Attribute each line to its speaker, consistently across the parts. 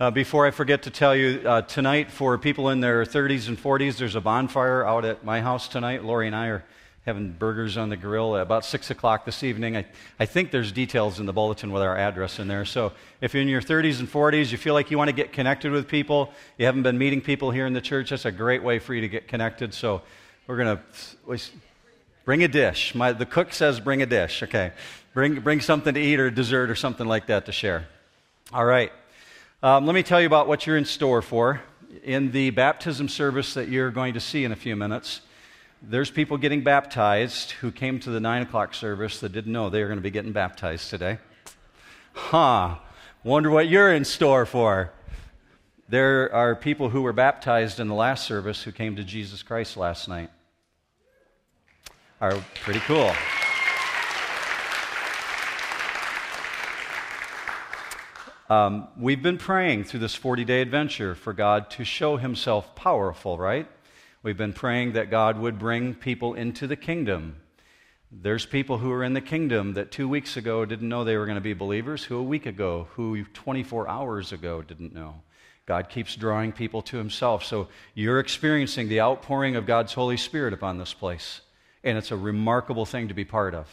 Speaker 1: Uh, before I forget to tell you, uh, tonight for people in their 30s and 40s, there's a bonfire out at my house tonight. Lori and I are having burgers on the grill at about 6 o'clock this evening. I, I think there's details in the bulletin with our address in there. So if you're in your 30s and 40s, you feel like you want to get connected with people, you haven't been meeting people here in the church, that's a great way for you to get connected. So we're going to bring a dish. My, the cook says bring a dish. Okay. Bring, bring something to eat or dessert or something like that to share. All right. Um, let me tell you about what you're in store for. In the baptism service that you're going to see in a few minutes, there's people getting baptized who came to the 9 o'clock service that didn't know they were going to be getting baptized today. Huh. Wonder what you're in store for. There are people who were baptized in the last service who came to Jesus Christ last night. Are pretty cool. Um, we've been praying through this 40 day adventure for God to show himself powerful, right? We've been praying that God would bring people into the kingdom. There's people who are in the kingdom that two weeks ago didn't know they were going to be believers, who a week ago, who 24 hours ago didn't know. God keeps drawing people to himself. So you're experiencing the outpouring of God's Holy Spirit upon this place. And it's a remarkable thing to be part of.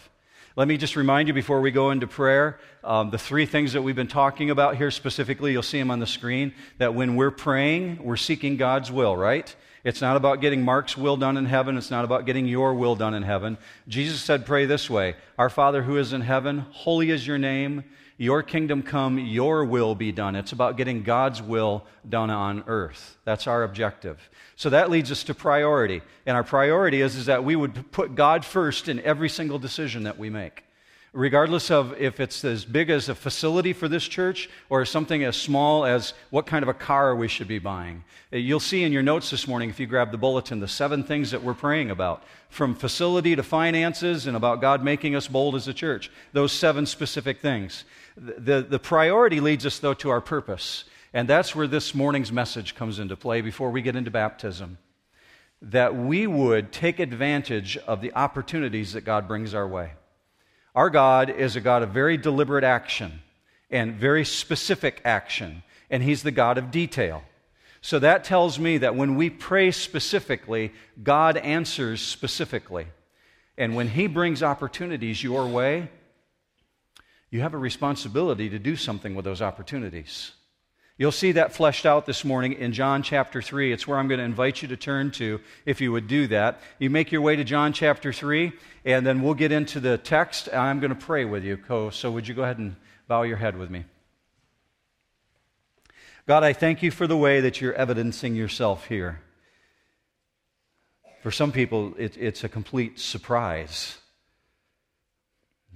Speaker 1: Let me just remind you before we go into prayer um, the three things that we've been talking about here specifically. You'll see them on the screen. That when we're praying, we're seeking God's will, right? It's not about getting Mark's will done in heaven. It's not about getting your will done in heaven. Jesus said, Pray this way Our Father who is in heaven, holy is your name. Your kingdom come, your will be done. It's about getting God's will done on earth. That's our objective. So that leads us to priority. And our priority is, is that we would put God first in every single decision that we make. Regardless of if it's as big as a facility for this church or something as small as what kind of a car we should be buying. You'll see in your notes this morning, if you grab the bulletin, the seven things that we're praying about from facility to finances and about God making us bold as a church. Those seven specific things. The, the priority leads us, though, to our purpose. And that's where this morning's message comes into play before we get into baptism. That we would take advantage of the opportunities that God brings our way. Our God is a God of very deliberate action and very specific action, and He's the God of detail. So that tells me that when we pray specifically, God answers specifically. And when He brings opportunities your way, you have a responsibility to do something with those opportunities. You'll see that fleshed out this morning in John chapter 3. It's where I'm going to invite you to turn to if you would do that. You make your way to John chapter 3, and then we'll get into the text, I'm going to pray with you. So, would you go ahead and bow your head with me? God, I thank you for the way that you're evidencing yourself here. For some people, it, it's a complete surprise.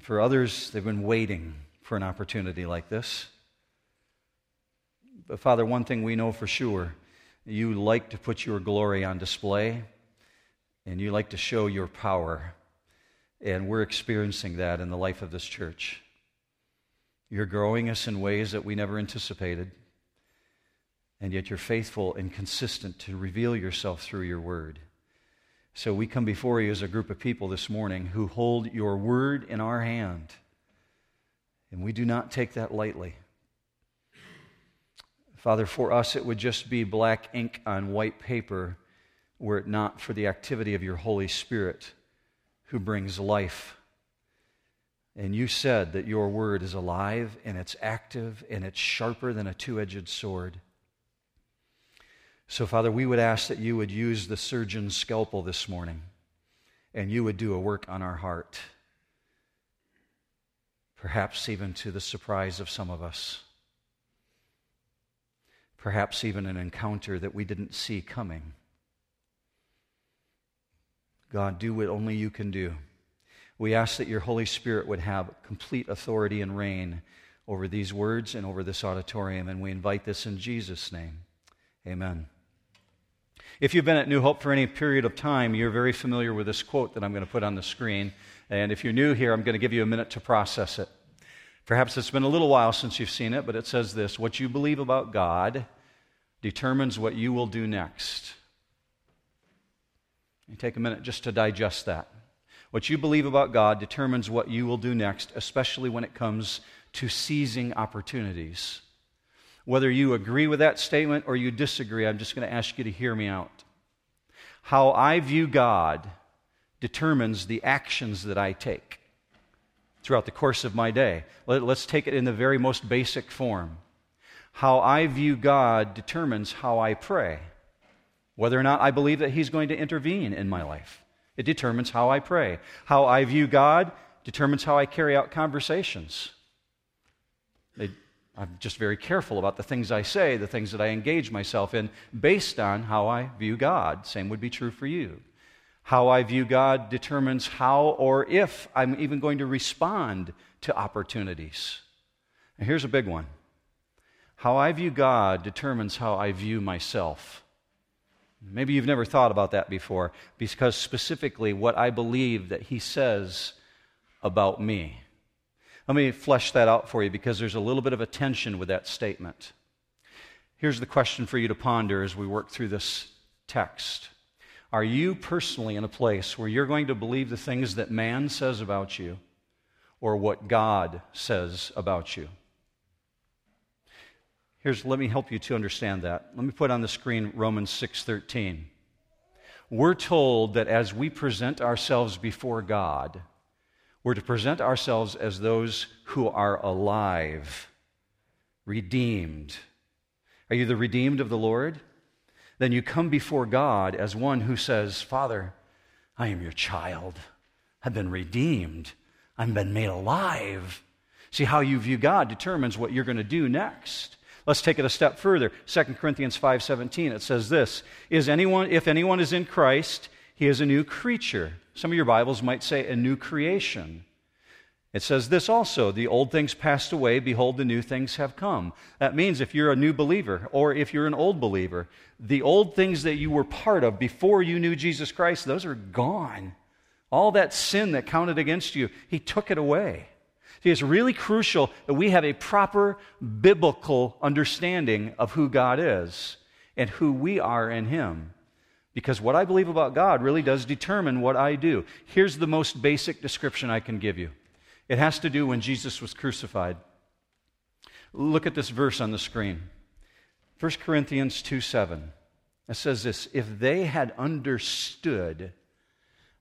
Speaker 1: For others, they've been waiting for an opportunity like this. But Father, one thing we know for sure you like to put your glory on display and you like to show your power. And we're experiencing that in the life of this church. You're growing us in ways that we never anticipated. And yet you're faithful and consistent to reveal yourself through your word. So we come before you as a group of people this morning who hold your word in our hand. And we do not take that lightly. Father, for us, it would just be black ink on white paper were it not for the activity of your Holy Spirit who brings life. And you said that your word is alive and it's active and it's sharper than a two edged sword. So, Father, we would ask that you would use the surgeon's scalpel this morning and you would do a work on our heart, perhaps even to the surprise of some of us, perhaps even an encounter that we didn't see coming. God, do what only you can do. We ask that your Holy Spirit would have complete authority and reign over these words and over this auditorium, and we invite this in Jesus' name. Amen. If you've been at New Hope for any period of time, you're very familiar with this quote that I'm going to put on the screen. And if you're new here, I'm going to give you a minute to process it. Perhaps it's been a little while since you've seen it, but it says this What you believe about God determines what you will do next. You take a minute just to digest that. What you believe about God determines what you will do next, especially when it comes to seizing opportunities. Whether you agree with that statement or you disagree, I'm just going to ask you to hear me out. How I view God determines the actions that I take throughout the course of my day. Let, us take it in the very most basic form. How I view God determines how I pray, whether or not I believe that He's going to intervene in my life. It determines how I pray. How I view God determines how I carry out conversations. I'm just very careful about the things I say, the things that I engage myself in, based on how I view God. Same would be true for you. How I view God determines how or if I'm even going to respond to opportunities. And here's a big one how I view God determines how I view myself. Maybe you've never thought about that before, because specifically what I believe that He says about me. Let me flesh that out for you because there's a little bit of a tension with that statement. Here's the question for you to ponder as we work through this text. Are you personally in a place where you're going to believe the things that man says about you or what God says about you? Here's let me help you to understand that. Let me put on the screen Romans 6:13. We're told that as we present ourselves before God, we're to present ourselves as those who are alive, redeemed. Are you the redeemed of the Lord? Then you come before God as one who says, Father, I am your child. I've been redeemed. I've been made alive. See, how you view God determines what you're going to do next. Let's take it a step further. 2 Corinthians 5:17 it says this, is anyone if anyone is in Christ, he is a new creature. Some of your Bibles might say a new creation. It says this also the old things passed away, behold, the new things have come. That means if you're a new believer or if you're an old believer, the old things that you were part of before you knew Jesus Christ, those are gone. All that sin that counted against you, He took it away. See, it's really crucial that we have a proper biblical understanding of who God is and who we are in Him. Because what I believe about God really does determine what I do. Here's the most basic description I can give you it has to do when Jesus was crucified. Look at this verse on the screen 1 Corinthians 2 7. It says this If they had understood,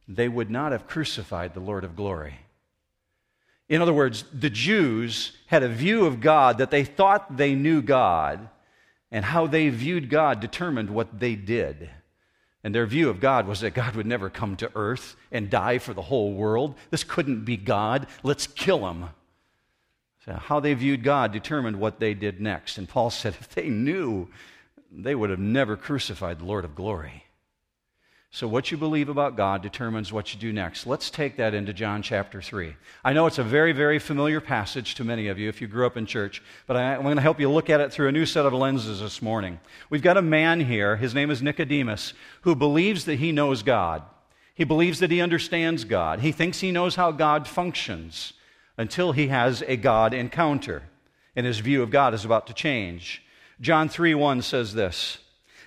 Speaker 1: they would not have crucified the Lord of glory. In other words, the Jews had a view of God that they thought they knew God, and how they viewed God determined what they did. And their view of God was that God would never come to earth and die for the whole world. This couldn't be God. Let's kill him. So how they viewed God determined what they did next. And Paul said if they knew, they would have never crucified the Lord of glory. So, what you believe about God determines what you do next. Let's take that into John chapter 3. I know it's a very, very familiar passage to many of you if you grew up in church, but I, am going to help you look at it through a new set of lenses this morning. We've got a man here, his name is Nicodemus, who believes that he knows God. He believes that he understands God. He thinks he knows how God functions until he has a God encounter, and his view of God is about to change. John 3 1 says this.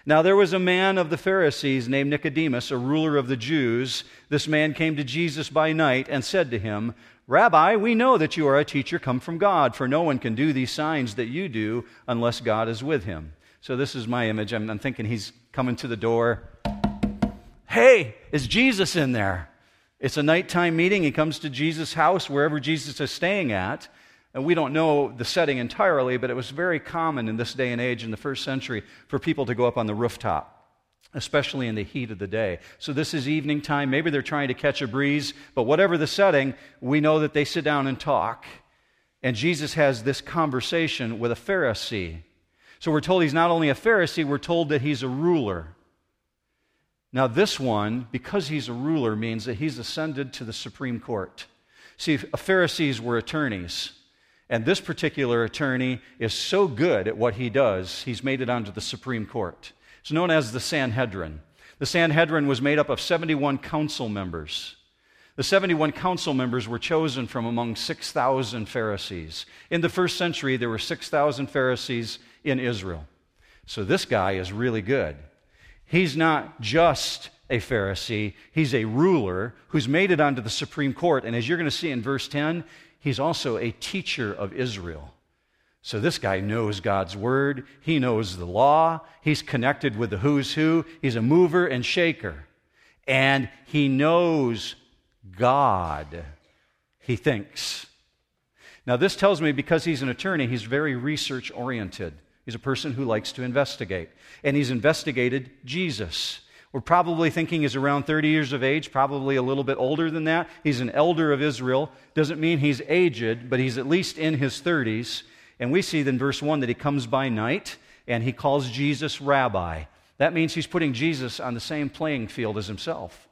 Speaker 1: Now there was a man of the Pharisees named Nicodemus, a ruler of the Jews. This man came to Jesus by night and said to him, Rabbi, we know that you are a teacher come from God, for no one can do these signs that you do unless God is with him. So this is my image. I'm, I'm thinking he's coming to the door. Hey, is Jesus in there? It's a nighttime meeting. He comes to Jesus' house, wherever Jesus is staying at. And we don't know the setting entirely, but it was very common in this day and age in the first century for people to go up on the rooftop, especially in the heat of the day. So this is evening time. Maybe they're trying to catch a breeze, but whatever the setting, we know that they sit down and talk. And Jesus has this conversation with a Pharisee. So we're told he's not only a Pharisee, we're told that he's a ruler. Now, this one, because he's a ruler, means that he's ascended to the Supreme Court. See, Pharisees were attorneys. And this particular attorney is so good at what he does, he's made it onto the Supreme Court. It's known as the Sanhedrin. The Sanhedrin was made up of 71 council members. The 71 council members were chosen from among 6,000 Pharisees. In the first century, there were 6,000 Pharisees in Israel. So this guy is really good. He's not just a Pharisee, he's a ruler who's made it onto the Supreme Court. And as you're going to see in verse 10, He's also a teacher of Israel. So this guy knows God's word. He knows the law. He's connected with the who's who. He's a mover and shaker. And he knows God, he thinks. Now, this tells me because he's an attorney, he's very research oriented. He's a person who likes to investigate. And he's investigated Jesus. We're probably thinking he's around 30 years of age, probably a little bit older than that. He's an elder of Israel. Doesn't mean he's aged, but he's at least in his 30s. And we see in verse 1 that he comes by night and he calls Jesus rabbi. That means he's putting Jesus on the same playing field as himself.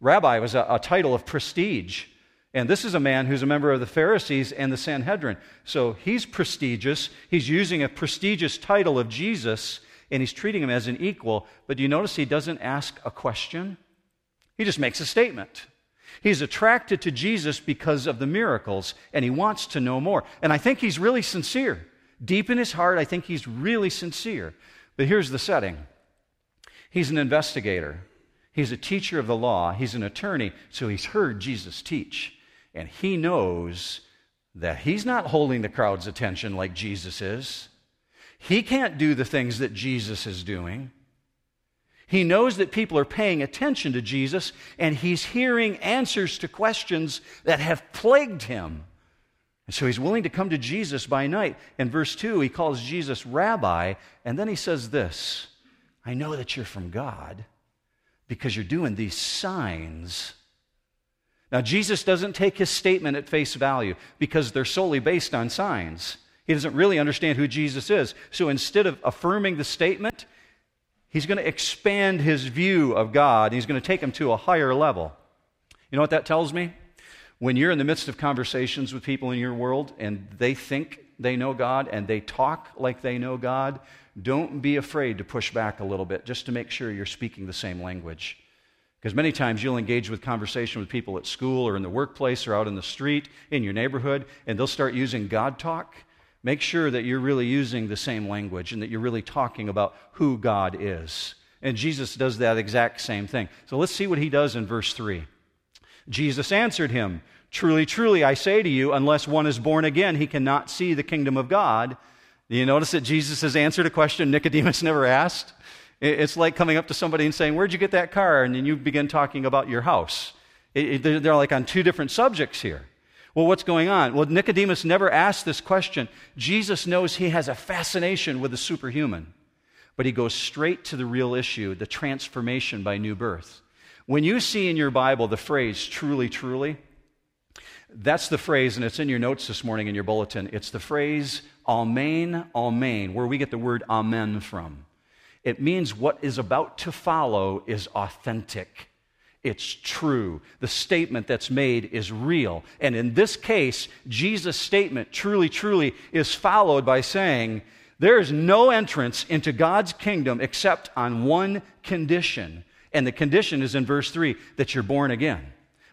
Speaker 1: Rabbi was a, a title of prestige. And this is a man who's a member of the Pharisees and the Sanhedrin. So he's prestigious. He's using a prestigious title of Jesus, and he's treating him as an equal. But do you notice he doesn't ask a question? He just makes a statement. He's attracted to Jesus because of the miracles, and he wants to know more. And I think he's really sincere. Deep in his heart, I think he's really sincere. But here's the setting he's an investigator, he's a teacher of the law, he's an attorney, so he's heard Jesus teach. And he knows that he's not holding the crowd's attention like Jesus is. He can't do the things that Jesus is doing. He knows that people are paying attention to Jesus, and he's hearing answers to questions that have plagued him. And so he's willing to come to Jesus by night. In verse 2, he calls Jesus rabbi, and then he says this I know that you're from God because you're doing these signs now, Jesus doesn't take his statement at face value because they're solely based on signs. He doesn't really understand who Jesus is. So instead of affirming the statement, he's going to expand his view of God. He's going to take him to a higher level. You know what that tells me? When you're in the midst of conversations with people in your world and they think they know God and they talk like they know God, don't be afraid to push back a little bit just to make sure you're speaking the same language. Because many times you'll engage with conversation with people at school or in the workplace or out in the street in your neighborhood, and they'll start using God talk. Make sure that you're really using the same language and that you're really talking about who God is. And Jesus does that exact same thing. So let's see what he does in verse 3. Jesus answered him, Truly, truly, I say to you, unless one is born again, he cannot see the kingdom of God. Do you notice that Jesus has answered a question Nicodemus never asked? It's like coming up to somebody and saying, Where'd you get that car? And then you begin talking about your house. It, it, they're like on two different subjects here. Well, what's going on? Well, Nicodemus never asked this question. Jesus knows he has a fascination with the superhuman, but he goes straight to the real issue the transformation by new birth. When you see in your Bible the phrase truly, truly, that's the phrase, and it's in your notes this morning in your bulletin. It's the phrase Amen, Amen, where we get the word Amen from. It means what is about to follow is authentic. It's true. The statement that's made is real. And in this case, Jesus' statement, truly, truly, is followed by saying, There is no entrance into God's kingdom except on one condition. And the condition is in verse 3 that you're born again.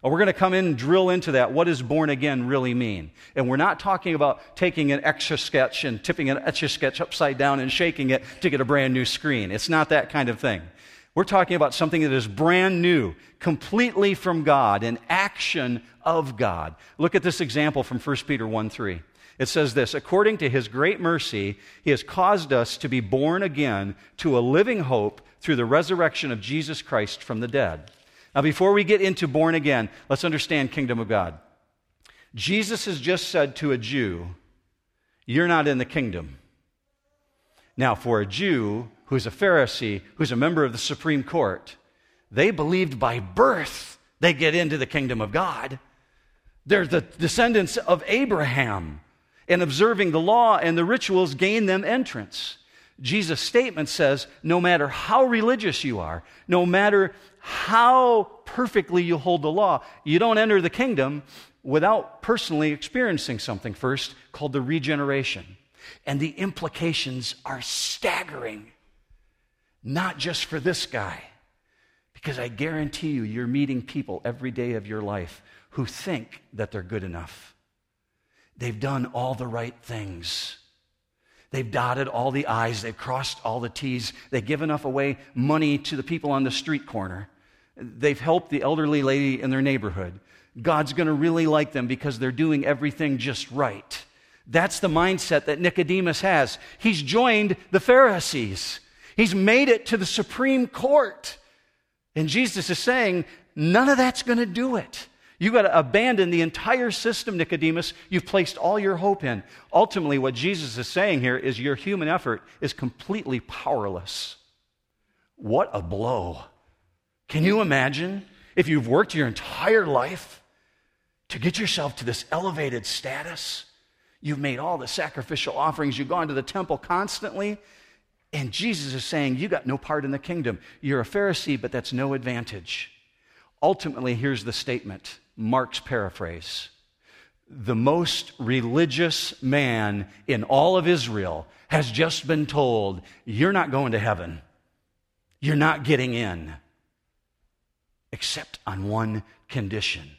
Speaker 1: And we're going to come in and drill into that. What does born again really mean? And we're not talking about taking an etch a sketch and tipping an etch a sketch upside down and shaking it to get a brand new screen. It's not that kind of thing. We're talking about something that is brand new, completely from God, an action of God. Look at this example from 1 Peter 1 3. It says this According to his great mercy, he has caused us to be born again to a living hope through the resurrection of Jesus Christ from the dead now, before we get into born again, let's understand kingdom of God. Jesus has just said to a Jew, You're not in the kingdom. Now, for a Jew who's a Pharisee, who's a member of the Supreme Court, they believed by birth they get into the kingdom of God. They're the descendants of Abraham, and observing the law and the rituals gain them entrance. Jesus' statement says no matter how religious you are, no matter how perfectly you hold the law, you don't enter the kingdom without personally experiencing something first called the regeneration. And the implications are staggering, not just for this guy, because I guarantee you, you're meeting people every day of your life who think that they're good enough. They've done all the right things. They've dotted all the I's, they've crossed all the T's, they've given enough away money to the people on the street corner. They've helped the elderly lady in their neighborhood. God's going to really like them because they're doing everything just right. That's the mindset that Nicodemus has. He's joined the Pharisees, he's made it to the Supreme Court. And Jesus is saying, none of that's going to do it. You've got to abandon the entire system, Nicodemus, you've placed all your hope in. Ultimately, what Jesus is saying here is your human effort is completely powerless. What a blow. Can you imagine if you've worked your entire life to get yourself to this elevated status? You've made all the sacrificial offerings, you've gone to the temple constantly, and Jesus is saying, You got no part in the kingdom. You're a Pharisee, but that's no advantage. Ultimately, here's the statement Mark's paraphrase. The most religious man in all of Israel has just been told, You're not going to heaven. You're not getting in, except on one condition.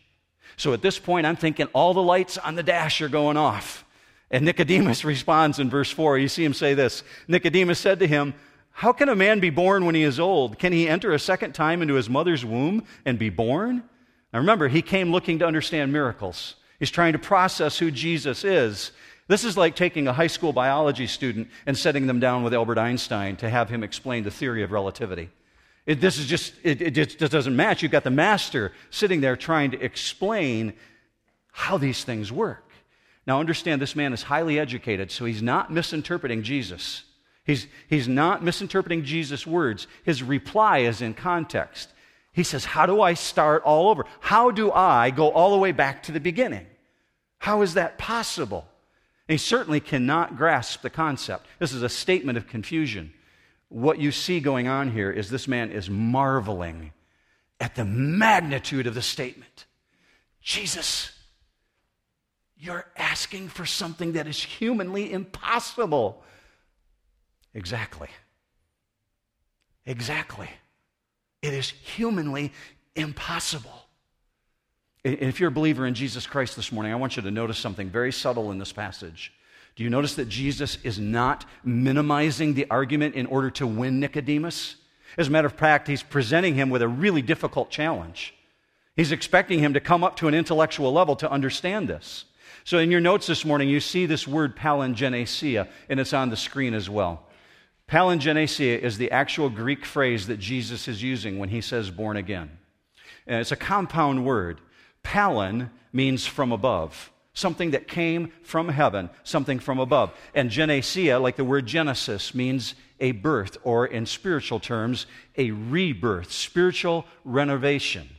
Speaker 1: So at this point, I'm thinking all the lights on the dash are going off. And Nicodemus responds in verse 4. You see him say this Nicodemus said to him, How can a man be born when he is old? Can he enter a second time into his mother's womb and be born? Now remember, he came looking to understand miracles. He's trying to process who Jesus is. This is like taking a high school biology student and setting them down with Albert Einstein to have him explain the theory of relativity. It, this is just, it, it just doesn't match. You've got the master sitting there trying to explain how these things work. Now, understand this man is highly educated, so he's not misinterpreting Jesus. He's, he's not misinterpreting Jesus' words. His reply is in context. He says, How do I start all over? How do I go all the way back to the beginning? How is that possible? And he certainly cannot grasp the concept. This is a statement of confusion. What you see going on here is this man is marveling at the magnitude of the statement. Jesus, you're asking for something that is humanly impossible. Exactly. Exactly. It is humanly impossible. If you're a believer in Jesus Christ this morning, I want you to notice something very subtle in this passage. Do you notice that Jesus is not minimizing the argument in order to win Nicodemus? As a matter of fact, he's presenting him with a really difficult challenge. He's expecting him to come up to an intellectual level to understand this. So, in your notes this morning, you see this word palingenesia, and it's on the screen as well. Palingenesia is the actual Greek phrase that Jesus is using when he says born again. And it's a compound word. Palin means from above, something that came from heaven, something from above. And genesia, like the word Genesis, means a birth, or in spiritual terms, a rebirth, spiritual renovation.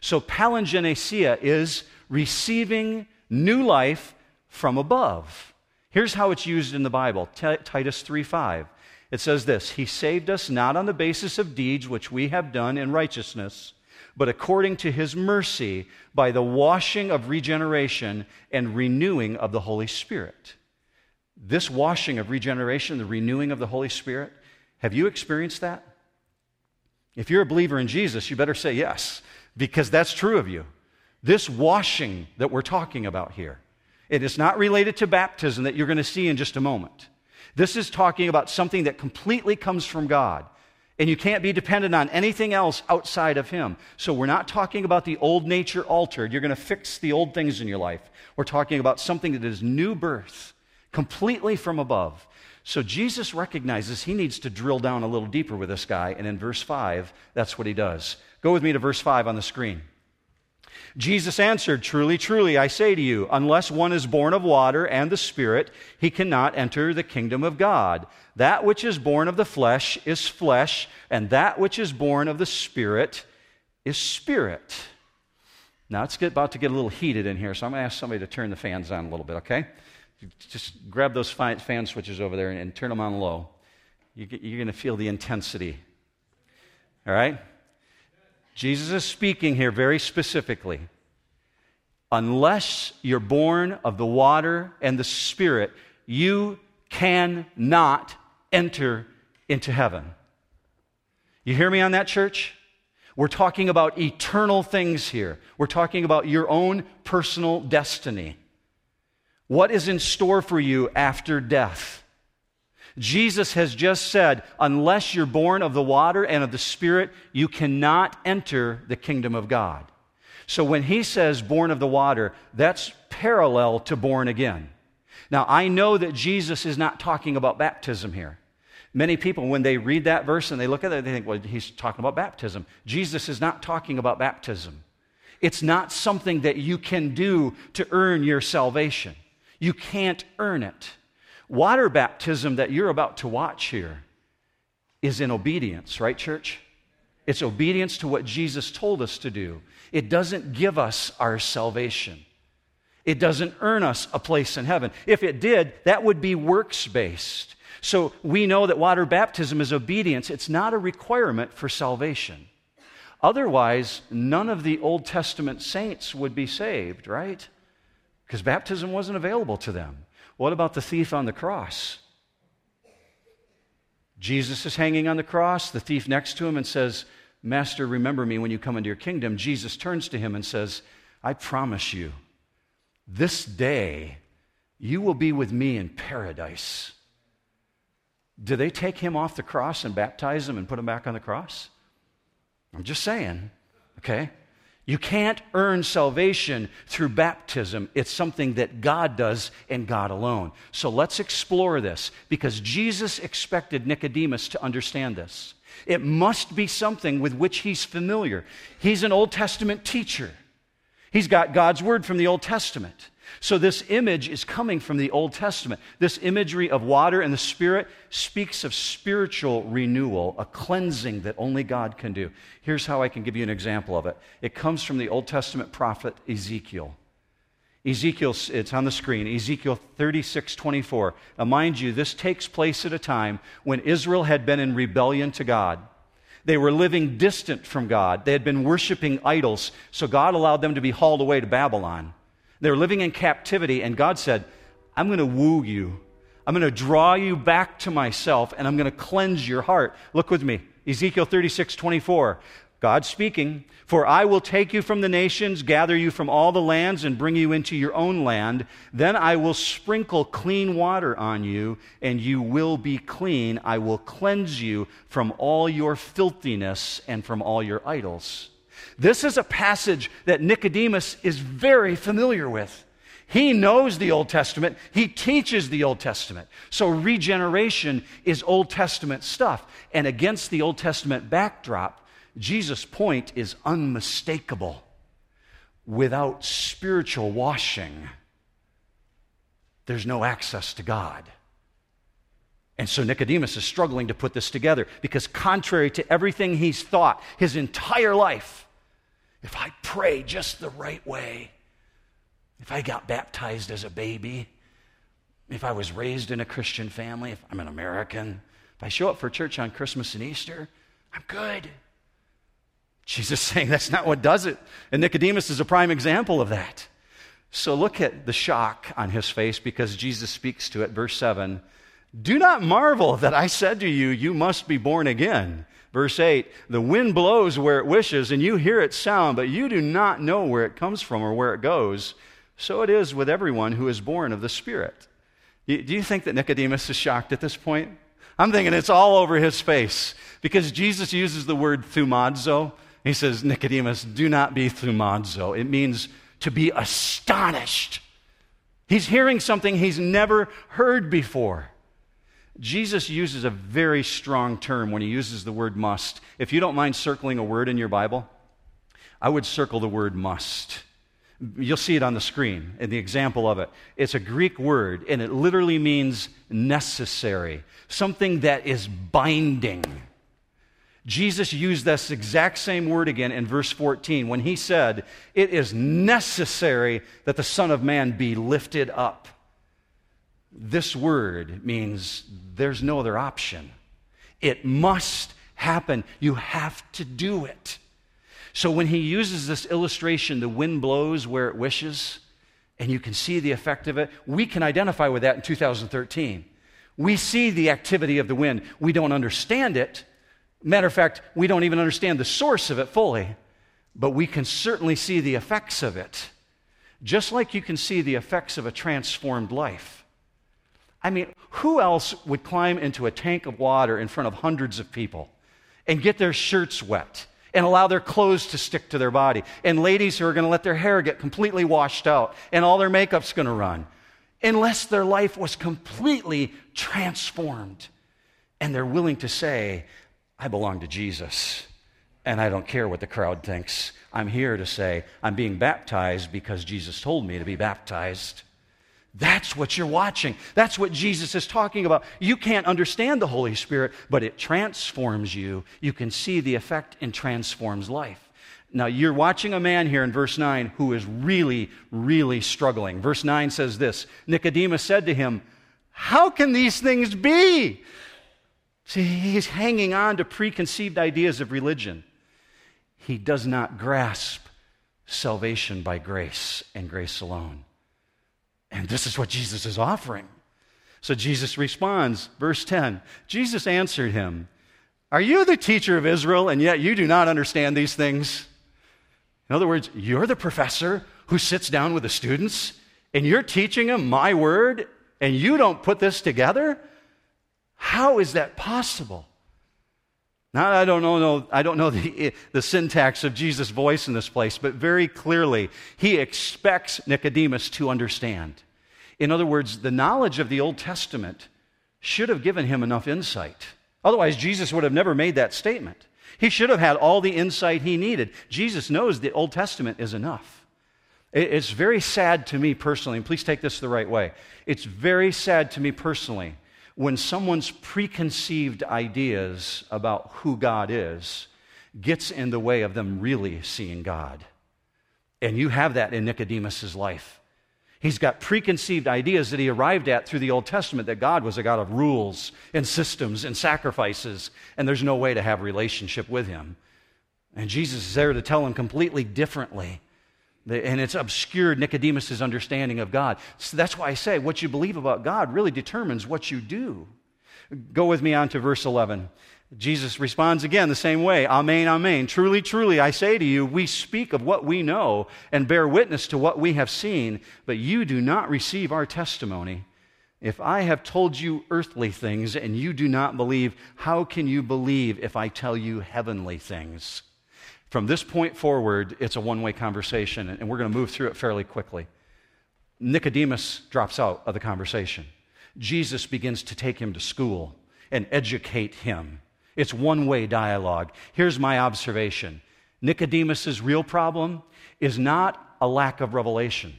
Speaker 1: So palingenesia is receiving new life from above. Here's how it's used in the Bible Titus 3:5. It says this He saved us not on the basis of deeds which we have done in righteousness, but according to his mercy by the washing of regeneration and renewing of the Holy Spirit. This washing of regeneration, the renewing of the Holy Spirit, have you experienced that? If you're a believer in Jesus, you better say yes, because that's true of you. This washing that we're talking about here, it is not related to baptism that you're going to see in just a moment. This is talking about something that completely comes from God. And you can't be dependent on anything else outside of Him. So we're not talking about the old nature altered. You're going to fix the old things in your life. We're talking about something that is new birth, completely from above. So Jesus recognizes he needs to drill down a little deeper with this guy. And in verse 5, that's what he does. Go with me to verse 5 on the screen. Jesus answered, Truly, truly, I say to you, unless one is born of water and the Spirit, he cannot enter the kingdom of God. That which is born of the flesh is flesh, and that which is born of the Spirit is spirit. Now, it's about to get a little heated in here, so I'm going to ask somebody to turn the fans on a little bit, okay? Just grab those fan switches over there and turn them on low. You're going to feel the intensity. All right? Jesus is speaking here very specifically. Unless you're born of the water and the Spirit, you cannot enter into heaven. You hear me on that, church? We're talking about eternal things here. We're talking about your own personal destiny. What is in store for you after death? Jesus has just said, unless you're born of the water and of the Spirit, you cannot enter the kingdom of God. So when he says born of the water, that's parallel to born again. Now, I know that Jesus is not talking about baptism here. Many people, when they read that verse and they look at it, they think, well, he's talking about baptism. Jesus is not talking about baptism. It's not something that you can do to earn your salvation. You can't earn it. Water baptism that you're about to watch here is in obedience, right, church? It's obedience to what Jesus told us to do. It doesn't give us our salvation. It doesn't earn us a place in heaven. If it did, that would be works based. So we know that water baptism is obedience, it's not a requirement for salvation. Otherwise, none of the Old Testament saints would be saved, right? Because baptism wasn't available to them. What about the thief on the cross? Jesus is hanging on the cross, the thief next to him, and says, Master, remember me when you come into your kingdom. Jesus turns to him and says, I promise you, this day you will be with me in paradise. Do they take him off the cross and baptize him and put him back on the cross? I'm just saying, okay? You can't earn salvation through baptism. It's something that God does and God alone. So let's explore this because Jesus expected Nicodemus to understand this. It must be something with which he's familiar. He's an Old Testament teacher, he's got God's word from the Old Testament. So, this image is coming from the Old Testament. This imagery of water and the Spirit speaks of spiritual renewal, a cleansing that only God can do. Here's how I can give you an example of it it comes from the Old Testament prophet Ezekiel. Ezekiel, it's on the screen, Ezekiel 36, 24. Now, mind you, this takes place at a time when Israel had been in rebellion to God. They were living distant from God. They had been worshiping idols, so God allowed them to be hauled away to Babylon. They were living in captivity, and God said, I'm going to woo you. I'm going to draw you back to myself, and I'm going to cleanse your heart. Look with me. Ezekiel 36, 24. God speaking, For I will take you from the nations, gather you from all the lands, and bring you into your own land. Then I will sprinkle clean water on you, and you will be clean. I will cleanse you from all your filthiness and from all your idols. This is a passage that Nicodemus is very familiar with. He knows the Old Testament, he teaches the Old Testament. So regeneration is Old Testament stuff. And against the Old Testament backdrop, Jesus' point is unmistakable. Without spiritual washing, there's no access to God. And so Nicodemus is struggling to put this together because, contrary to everything he's thought his entire life, if I pray just the right way, if I got baptized as a baby, if I was raised in a Christian family, if I'm an American, if I show up for church on Christmas and Easter, I'm good. Jesus saying that's not what does it. And Nicodemus is a prime example of that. So look at the shock on his face because Jesus speaks to it. Verse 7 Do not marvel that I said to you, You must be born again. Verse 8 The wind blows where it wishes, and you hear its sound, but you do not know where it comes from or where it goes. So it is with everyone who is born of the Spirit. Do you think that Nicodemus is shocked at this point? I'm thinking it's all over his face because Jesus uses the word thumazo. He says, Nicodemus, do not be thumazo. It means to be astonished. He's hearing something he's never heard before. Jesus uses a very strong term when he uses the word must. If you don't mind circling a word in your Bible, I would circle the word must. You'll see it on the screen in the example of it. It's a Greek word, and it literally means necessary, something that is binding. Jesus used this exact same word again in verse 14 when he said, It is necessary that the Son of Man be lifted up. This word means there's no other option. It must happen. You have to do it. So when he uses this illustration, the wind blows where it wishes, and you can see the effect of it, we can identify with that in 2013. We see the activity of the wind. We don't understand it. Matter of fact, we don't even understand the source of it fully, but we can certainly see the effects of it. Just like you can see the effects of a transformed life. I mean, who else would climb into a tank of water in front of hundreds of people and get their shirts wet and allow their clothes to stick to their body? And ladies who are going to let their hair get completely washed out and all their makeup's going to run. unless their life was completely transformed and they're willing to say, I belong to Jesus and I don't care what the crowd thinks. I'm here to say, I'm being baptized because Jesus told me to be baptized. That's what you're watching. That's what Jesus is talking about. You can't understand the Holy Spirit, but it transforms you. You can see the effect and transforms life. Now, you're watching a man here in verse 9 who is really, really struggling. Verse 9 says this Nicodemus said to him, How can these things be? See, he's hanging on to preconceived ideas of religion. He does not grasp salvation by grace and grace alone. And this is what Jesus is offering. So Jesus responds, verse 10 Jesus answered him, Are you the teacher of Israel, and yet you do not understand these things? In other words, you're the professor who sits down with the students, and you're teaching them my word, and you don't put this together? How is that possible? Now, I don't know, no, I don't know the, the syntax of Jesus' voice in this place, but very clearly, he expects Nicodemus to understand. In other words, the knowledge of the Old Testament should have given him enough insight. Otherwise, Jesus would have never made that statement. He should have had all the insight he needed. Jesus knows the Old Testament is enough. It's very sad to me personally, and please take this the right way. It's very sad to me personally when someone's preconceived ideas about who God is gets in the way of them really seeing God. And you have that in Nicodemus's life. He's got preconceived ideas that he arrived at through the Old Testament that God was a God of rules and systems and sacrifices, and there's no way to have relationship with him. And Jesus is there to tell him completely differently and it's obscured Nicodemus' understanding of God. So that's why I say what you believe about God really determines what you do. Go with me on to verse 11. Jesus responds again the same way Amen, Amen. Truly, truly, I say to you, we speak of what we know and bear witness to what we have seen, but you do not receive our testimony. If I have told you earthly things and you do not believe, how can you believe if I tell you heavenly things? From this point forward, it's a one way conversation, and we're going to move through it fairly quickly. Nicodemus drops out of the conversation. Jesus begins to take him to school and educate him. It's one way dialogue. Here's my observation Nicodemus's real problem is not a lack of revelation,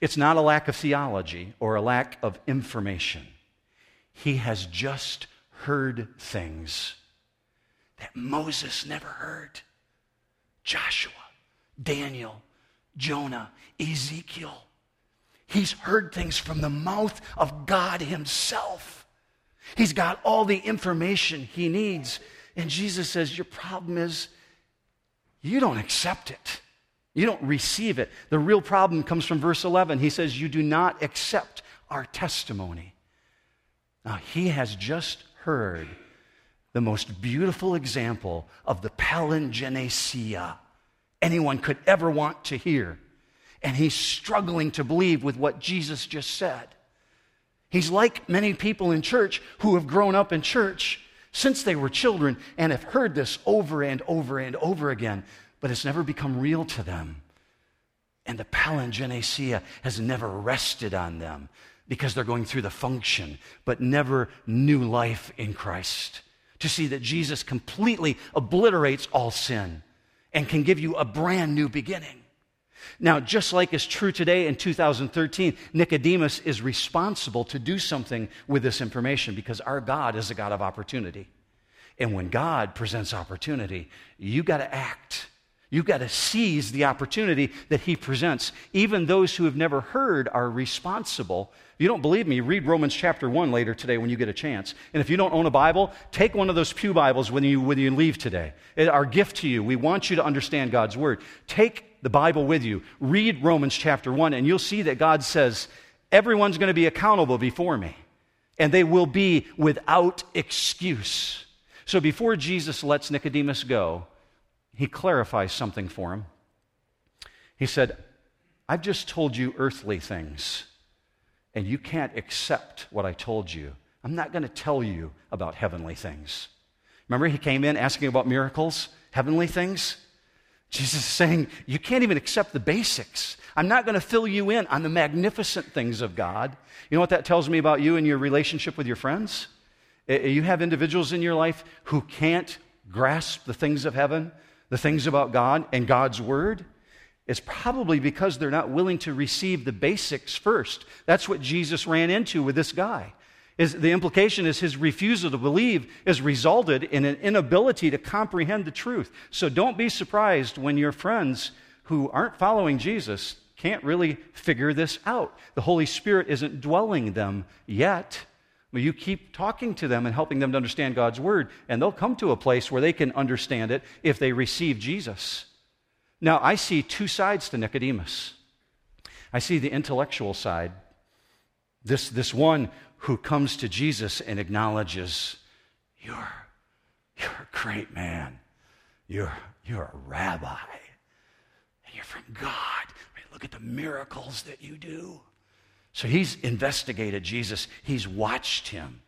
Speaker 1: it's not a lack of theology or a lack of information. He has just heard things that Moses never heard. Joshua, Daniel, Jonah, Ezekiel. He's heard things from the mouth of God Himself. He's got all the information he needs. And Jesus says, Your problem is you don't accept it. You don't receive it. The real problem comes from verse 11. He says, You do not accept our testimony. Now, he has just heard the most beautiful example of the palingenesia anyone could ever want to hear. And he's struggling to believe with what Jesus just said. He's like many people in church who have grown up in church since they were children and have heard this over and over and over again, but it's never become real to them. And the palingenesia has never rested on them because they're going through the function, but never new life in Christ to see that Jesus completely obliterates all sin and can give you a brand new beginning. Now, just like is true today in 2013, Nicodemus is responsible to do something with this information because our God is a God of opportunity. And when God presents opportunity, you got to act. You've got to seize the opportunity that He presents. Even those who have never heard are responsible. If you don't believe me, read Romans chapter 1 later today when you get a chance. And if you don't own a Bible, take one of those Pew Bibles when you, when you leave today. It, our gift to you, we want you to understand God's Word. Take the Bible with you. Read Romans chapter 1, and you'll see that God says, Everyone's going to be accountable before me, and they will be without excuse. So before Jesus lets Nicodemus go, he clarifies something for him. He said, I've just told you earthly things, and you can't accept what I told you. I'm not going to tell you about heavenly things. Remember, he came in asking about miracles, heavenly things? Jesus is saying, You can't even accept the basics. I'm not going to fill you in on the magnificent things of God. You know what that tells me about you and your relationship with your friends? Eh, eh, you have individuals in your life who can't grasp the things of heaven, the things about God and God's Word. It's probably because they're not willing to receive the basics first. That's what Jesus ran into with this guy. Is the implication is his refusal to believe has resulted in an inability to comprehend the truth. So don't be surprised when your friends who aren't following Jesus can't really figure this out. The Holy Spirit isn't dwelling them yet. You keep talking to them and helping them to understand God's word, and they'll come to a place where they can understand it if they receive Jesus. Now, I see two sides to Nicodemus. I see the intellectual side. This, this one who comes to Jesus and acknowledges, You're, you're a great man. You're, you're a rabbi. And you're from God. I mean, look at the miracles that you do. So he's investigated Jesus, he's watched him.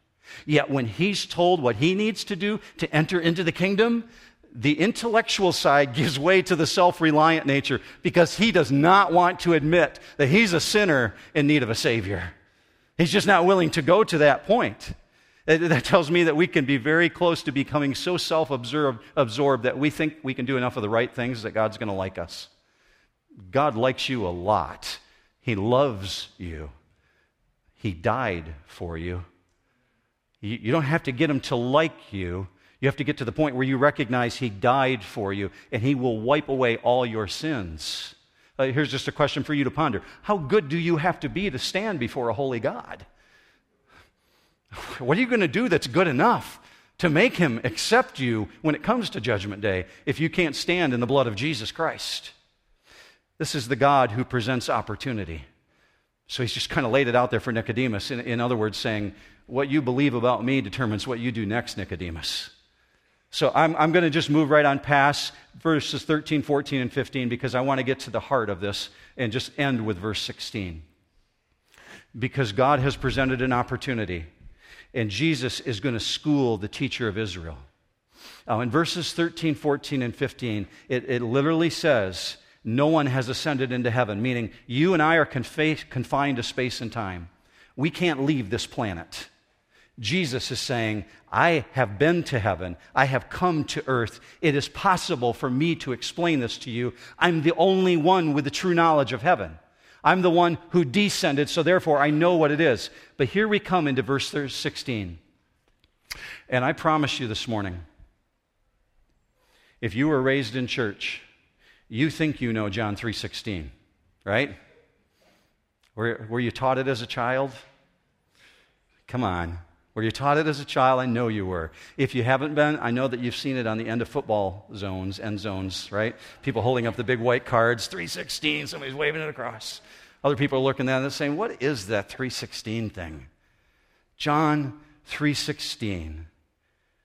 Speaker 1: Yet when he's told what he needs to do to enter into the kingdom, the intellectual side gives way to the self reliant nature because he does not want to admit that he's a sinner in need of a Savior. He's just not willing to go to that point. That tells me that we can be very close to becoming so self absorbed that we think we can do enough of the right things that God's going to like us. God likes you a lot. He loves you. He died for you. You don't have to get him to like you. You have to get to the point where you recognize he died for you and he will wipe away all your sins. Uh, here's just a question for you to ponder How good do you have to be to stand before a holy God? What are you going to do that's good enough to make him accept you when it comes to Judgment Day if you can't stand in the blood of Jesus Christ? This is the God who presents opportunity. So he's just kind of laid it out there for Nicodemus. In, in other words, saying, What you believe about me determines what you do next, Nicodemus. So I'm, I'm going to just move right on past verses 13, 14, and 15 because I want to get to the heart of this and just end with verse 16. Because God has presented an opportunity, and Jesus is going to school the teacher of Israel. Now, in verses 13, 14, and 15, it, it literally says, no one has ascended into heaven, meaning you and I are confined to space and time. We can't leave this planet. Jesus is saying, I have been to heaven. I have come to earth. It is possible for me to explain this to you. I'm the only one with the true knowledge of heaven. I'm the one who descended, so therefore I know what it is. But here we come into verse 16. And I promise you this morning, if you were raised in church, you think you know John 3:16, right? Were, were you taught it as a child? Come on. Were you taught it as a child? I know you were. If you haven't been, I know that you've seen it on the end of football zones, end zones, right? People holding up the big white cards, 316, somebody's waving it across. Other people are looking at it and saying, What is that 316 thing? John 3:16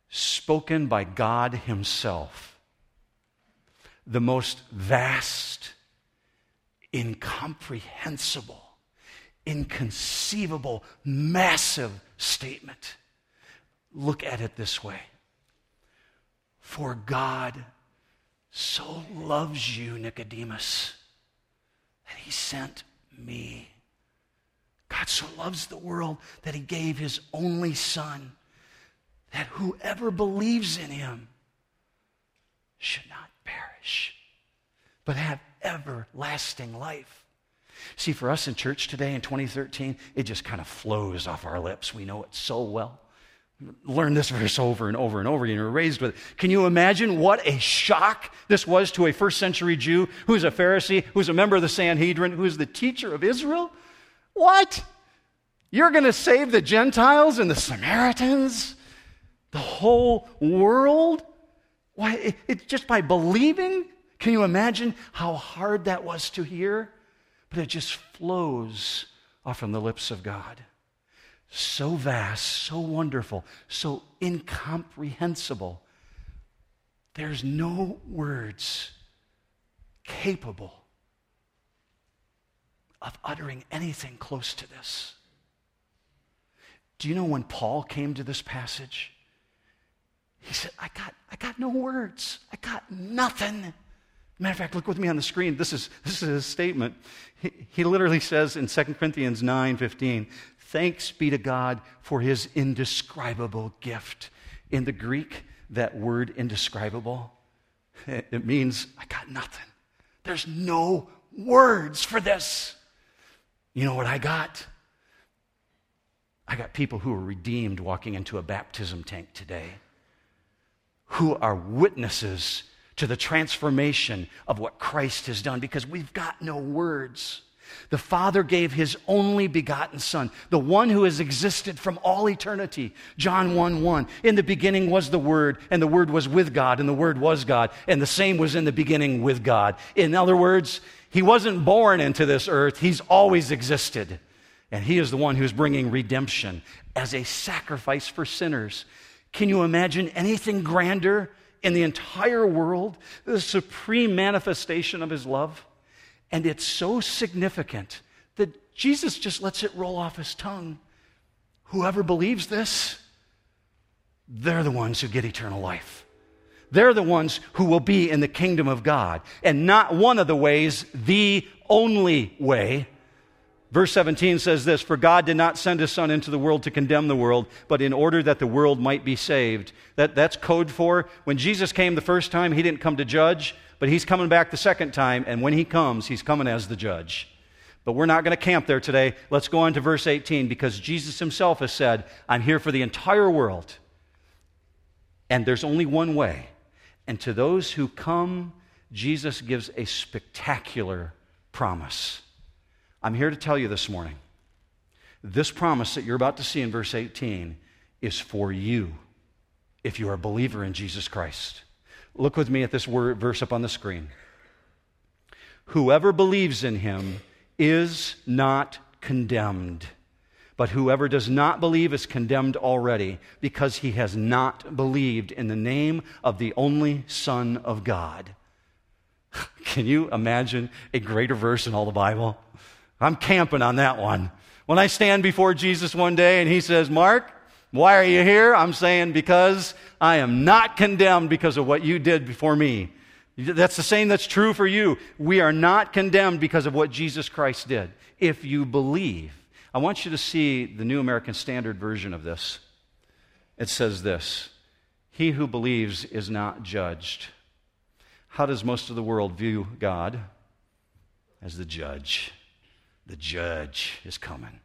Speaker 1: spoken by God himself the most vast, incomprehensible, inconceivable, massive statement. Look at it this way For God so loves you, Nicodemus, that he sent me. God so loves the world that he gave his only Son, that whoever believes in him should not perish, but have everlasting life. See, for us in church today in 2013, it just kind of flows off our lips. We know it so well. Learn this verse over and over and over again. You're raised with it. Can you imagine what a shock this was to a first century Jew who's a Pharisee, who's a member of the Sanhedrin, who's the teacher of Israel? What? You're going to save the Gentiles and the Samaritans? The whole world? Why, it, it, just by believing, can you imagine how hard that was to hear? But it just flows off from the lips of God. So vast, so wonderful, so incomprehensible. There's no words capable of uttering anything close to this. Do you know when Paul came to this passage? He said, I got, I got no words. I got nothing. Matter of fact, look with me on the screen. This is, this is his statement. He, he literally says in 2 Corinthians 9 15, Thanks be to God for his indescribable gift. In the Greek, that word indescribable, it means I got nothing. There's no words for this. You know what I got? I got people who are redeemed walking into a baptism tank today, who are witnesses to the transformation of what Christ has done because we've got no words. The Father gave His only begotten Son, the one who has existed from all eternity. John 1 1. In the beginning was the Word, and the Word was with God, and the Word was God, and the same was in the beginning with God. In other words, He wasn't born into this earth, He's always existed. And He is the one who's bringing redemption as a sacrifice for sinners. Can you imagine anything grander in the entire world? The supreme manifestation of His love? And it's so significant that Jesus just lets it roll off his tongue. Whoever believes this, they're the ones who get eternal life. They're the ones who will be in the kingdom of God. And not one of the ways, the only way. Verse 17 says this For God did not send his Son into the world to condemn the world, but in order that the world might be saved. That, that's code for when Jesus came the first time, he didn't come to judge, but he's coming back the second time, and when he comes, he's coming as the judge. But we're not going to camp there today. Let's go on to verse 18 because Jesus himself has said, I'm here for the entire world. And there's only one way. And to those who come, Jesus gives a spectacular promise. I'm here to tell you this morning this promise that you're about to see in verse 18 is for you if you are a believer in Jesus Christ. Look with me at this word, verse up on the screen. Whoever believes in him is not condemned, but whoever does not believe is condemned already because he has not believed in the name of the only Son of God. Can you imagine a greater verse in all the Bible? I'm camping on that one. When I stand before Jesus one day and he says, Mark, why are you here? I'm saying because I am not condemned because of what you did before me. That's the same that's true for you. We are not condemned because of what Jesus Christ did. If you believe, I want you to see the New American Standard version of this. It says this He who believes is not judged. How does most of the world view God? As the judge. The judge is coming.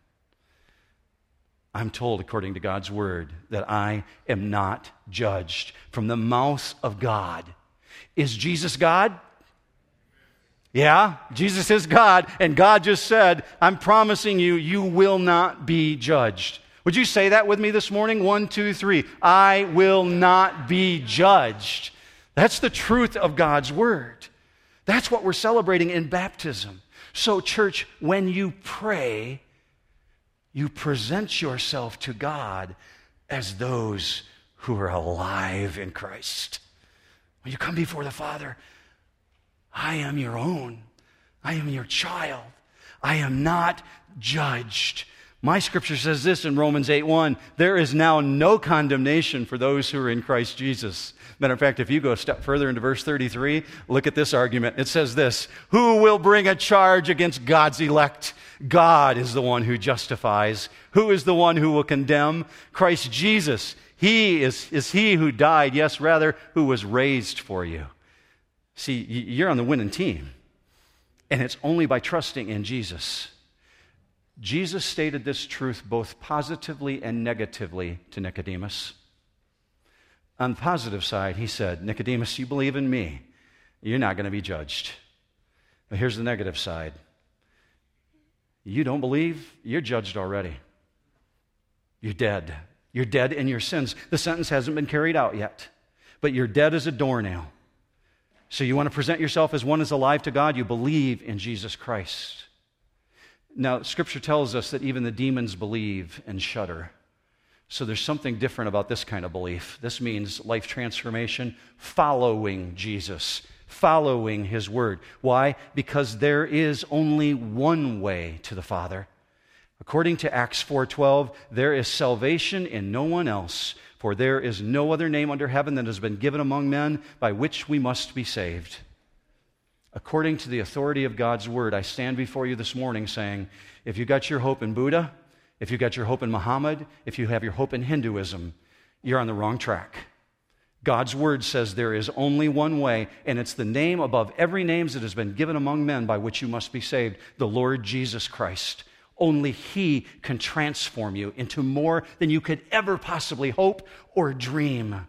Speaker 1: I'm told, according to God's word, that I am not judged from the mouth of God. Is Jesus God? Yeah, Jesus is God, and God just said, I'm promising you, you will not be judged. Would you say that with me this morning? One, two, three. I will not be judged. That's the truth of God's word. That's what we're celebrating in baptism. So, church, when you pray, you present yourself to God as those who are alive in Christ. When you come before the Father, I am your own. I am your child. I am not judged. My scripture says this in Romans 8 1 there is now no condemnation for those who are in Christ Jesus. Matter of fact, if you go a step further into verse 33, look at this argument. It says this Who will bring a charge against God's elect? God is the one who justifies. Who is the one who will condemn? Christ Jesus. He is, is he who died, yes, rather, who was raised for you. See, you're on the winning team. And it's only by trusting in Jesus. Jesus stated this truth both positively and negatively to Nicodemus. On the positive side, he said, Nicodemus, you believe in me, you're not going to be judged. But here's the negative side you don't believe, you're judged already. You're dead. You're dead in your sins. The sentence hasn't been carried out yet, but you're dead as a doornail. So you want to present yourself as one who's alive to God, you believe in Jesus Christ. Now, Scripture tells us that even the demons believe and shudder. So there's something different about this kind of belief. This means life transformation, following Jesus, following his word. Why? Because there is only one way to the Father. According to Acts 4:12, there is salvation in no one else, for there is no other name under heaven that has been given among men by which we must be saved. According to the authority of God's word, I stand before you this morning saying, if you got your hope in Buddha, if you've got your hope in Muhammad, if you have your hope in Hinduism, you're on the wrong track. God's word says there is only one way, and it's the name above every name that has been given among men by which you must be saved the Lord Jesus Christ. Only He can transform you into more than you could ever possibly hope or dream.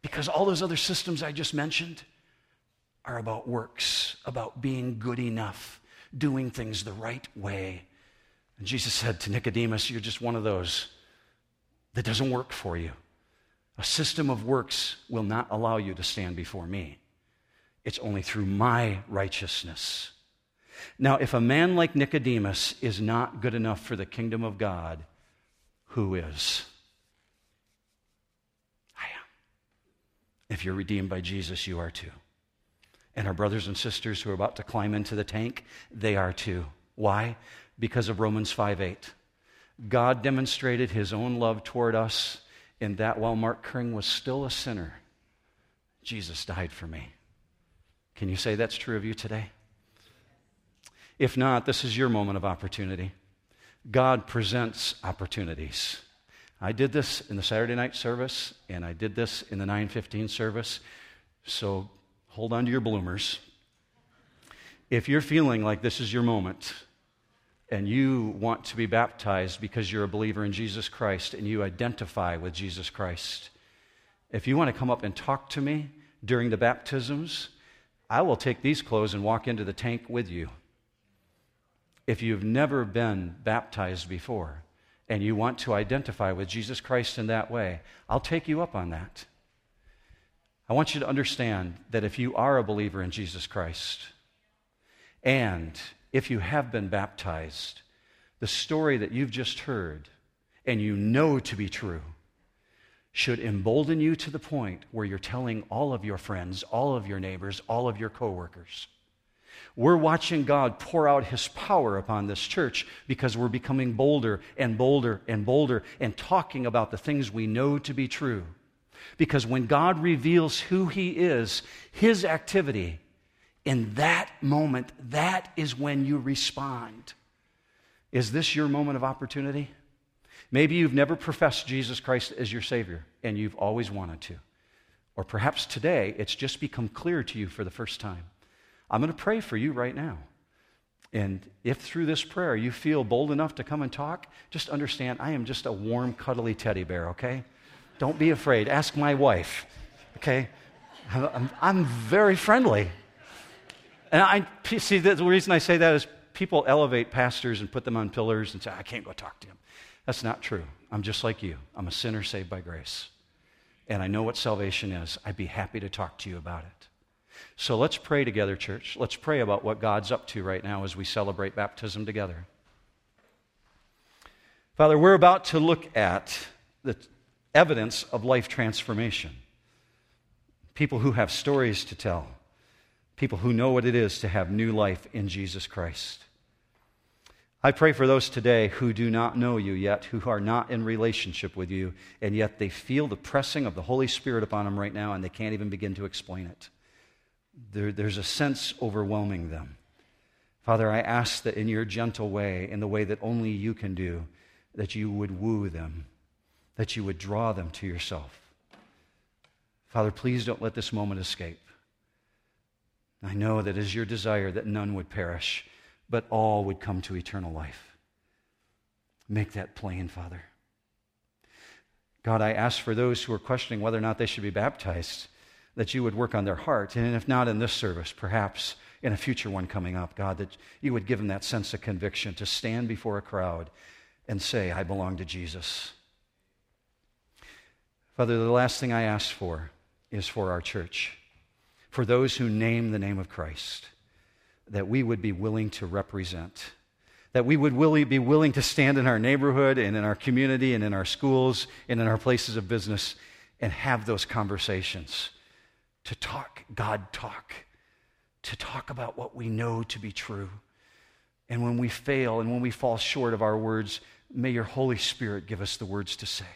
Speaker 1: Because all those other systems I just mentioned are about works, about being good enough, doing things the right way. And Jesus said to Nicodemus, You're just one of those that doesn't work for you. A system of works will not allow you to stand before me. It's only through my righteousness. Now, if a man like Nicodemus is not good enough for the kingdom of God, who is? I am. If you're redeemed by Jesus, you are too. And our brothers and sisters who are about to climb into the tank, they are too. Why? Because of Romans 5 8. God demonstrated his own love toward us in that while Mark Kring was still a sinner, Jesus died for me. Can you say that's true of you today? If not, this is your moment of opportunity. God presents opportunities. I did this in the Saturday night service, and I did this in the 915 service. So hold on to your bloomers. If you're feeling like this is your moment, and you want to be baptized because you're a believer in Jesus Christ and you identify with Jesus Christ, if you want to come up and talk to me during the baptisms, I will take these clothes and walk into the tank with you. If you've never been baptized before and you want to identify with Jesus Christ in that way, I'll take you up on that. I want you to understand that if you are a believer in Jesus Christ and if you have been baptized, the story that you've just heard and you know to be true should embolden you to the point where you're telling all of your friends, all of your neighbors, all of your coworkers. We're watching God pour out his power upon this church because we're becoming bolder and bolder and bolder and talking about the things we know to be true. Because when God reveals who he is, his activity in that moment, that is when you respond. Is this your moment of opportunity? Maybe you've never professed Jesus Christ as your Savior and you've always wanted to. Or perhaps today it's just become clear to you for the first time. I'm going to pray for you right now. And if through this prayer you feel bold enough to come and talk, just understand I am just a warm, cuddly teddy bear, okay? Don't be afraid. Ask my wife, okay? I'm, I'm very friendly. And I see that the reason I say that is people elevate pastors and put them on pillars and say, I can't go talk to him. That's not true. I'm just like you. I'm a sinner saved by grace. And I know what salvation is. I'd be happy to talk to you about it. So let's pray together, church. Let's pray about what God's up to right now as we celebrate baptism together. Father, we're about to look at the evidence of life transformation. People who have stories to tell people who know what it is to have new life in Jesus Christ. I pray for those today who do not know you yet, who are not in relationship with you, and yet they feel the pressing of the Holy Spirit upon them right now and they can't even begin to explain it. There, there's a sense overwhelming them. Father, I ask that in your gentle way, in the way that only you can do, that you would woo them, that you would draw them to yourself. Father, please don't let this moment escape. I know that is your desire that none would perish, but all would come to eternal life. Make that plain, Father. God, I ask for those who are questioning whether or not they should be baptized, that you would work on their heart. And if not in this service, perhaps in a future one coming up, God, that you would give them that sense of conviction to stand before a crowd and say, I belong to Jesus. Father, the last thing I ask for is for our church for those who name the name of Christ, that we would be willing to represent, that we would be willing to stand in our neighborhood and in our community and in our schools and in our places of business and have those conversations to talk God talk, to talk about what we know to be true. And when we fail and when we fall short of our words, may your Holy Spirit give us the words to say.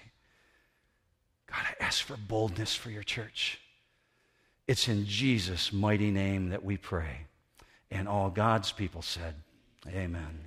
Speaker 1: God, I ask for boldness for your church. It's in Jesus' mighty name that we pray. And all God's people said, Amen.